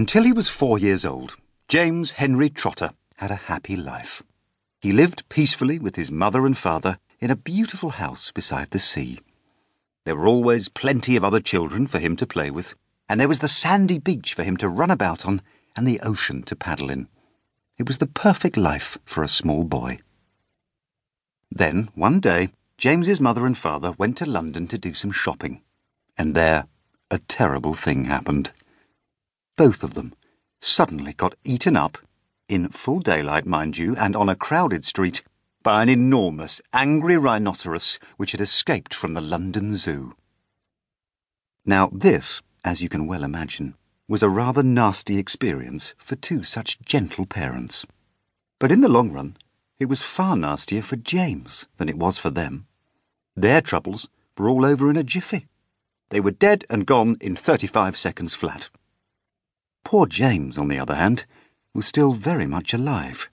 Until he was four years old, James Henry Trotter had a happy life. He lived peacefully with his mother and father in a beautiful house beside the sea. There were always plenty of other children for him to play with, and there was the sandy beach for him to run about on and the ocean to paddle in. It was the perfect life for a small boy. Then, one day, James's mother and father went to London to do some shopping, and there a terrible thing happened. Both of them suddenly got eaten up, in full daylight, mind you, and on a crowded street, by an enormous, angry rhinoceros which had escaped from the London Zoo. Now, this, as you can well imagine, was a rather nasty experience for two such gentle parents. But in the long run, it was far nastier for James than it was for them. Their troubles were all over in a jiffy. They were dead and gone in 35 seconds flat. Poor James, on the other hand, was still very much alive,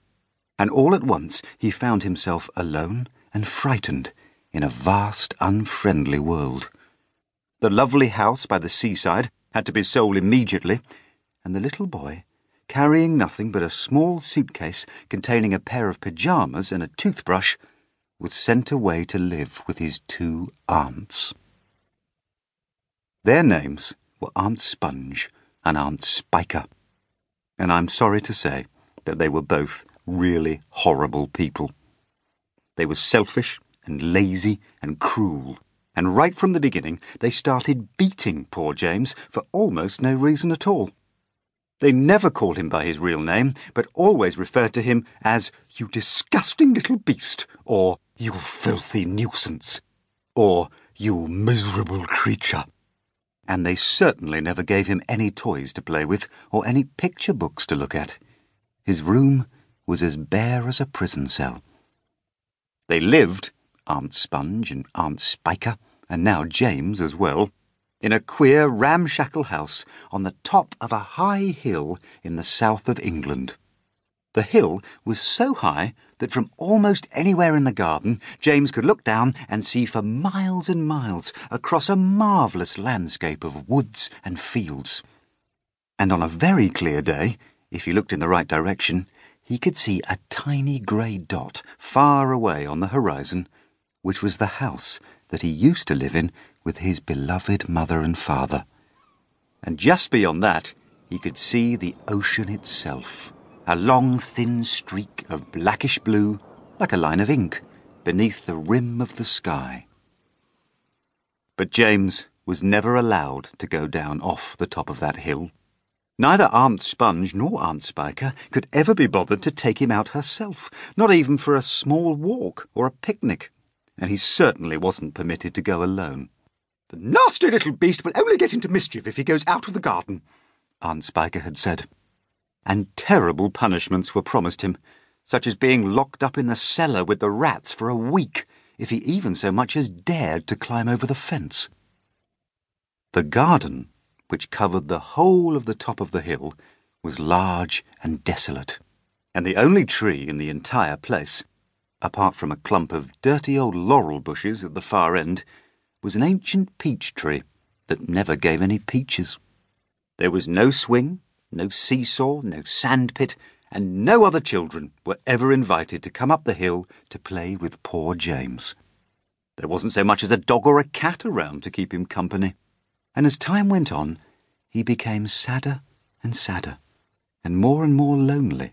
and all at once he found himself alone and frightened in a vast, unfriendly world. The lovely house by the seaside had to be sold immediately, and the little boy, carrying nothing but a small suitcase containing a pair of pyjamas and a toothbrush, was sent away to live with his two aunts. Their names were Aunt Sponge and Aunt Spiker. And I'm sorry to say that they were both really horrible people. They were selfish and lazy and cruel, and right from the beginning they started beating poor James for almost no reason at all. They never called him by his real name, but always referred to him as you disgusting little beast, or you filthy nuisance, or you miserable creature and they certainly never gave him any toys to play with or any picture books to look at. His room was as bare as a prison cell. They lived, Aunt Sponge and Aunt Spiker, and now James as well, in a queer ramshackle house on the top of a high hill in the south of England. The hill was so high that from almost anywhere in the garden, James could look down and see for miles and miles across a marvellous landscape of woods and fields. And on a very clear day, if he looked in the right direction, he could see a tiny grey dot far away on the horizon, which was the house that he used to live in with his beloved mother and father. And just beyond that, he could see the ocean itself a long thin streak of blackish blue, like a line of ink, beneath the rim of the sky. But James was never allowed to go down off the top of that hill. Neither Aunt Sponge nor Aunt Spiker could ever be bothered to take him out herself, not even for a small walk or a picnic, and he certainly wasn't permitted to go alone. The nasty little beast will only get into mischief if he goes out of the garden, Aunt Spiker had said and terrible punishments were promised him, such as being locked up in the cellar with the rats for a week if he even so much as dared to climb over the fence. The garden, which covered the whole of the top of the hill, was large and desolate, and the only tree in the entire place, apart from a clump of dirty old laurel bushes at the far end, was an ancient peach tree that never gave any peaches. There was no swing no seesaw, no sandpit, and no other children were ever invited to come up the hill to play with poor James. There wasn't so much as a dog or a cat around to keep him company. And as time went on, he became sadder and sadder, and more and more lonely.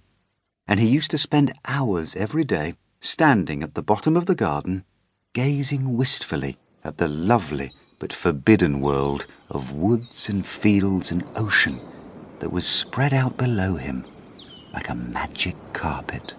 And he used to spend hours every day standing at the bottom of the garden, gazing wistfully at the lovely but forbidden world of woods and fields and ocean that was spread out below him like a magic carpet.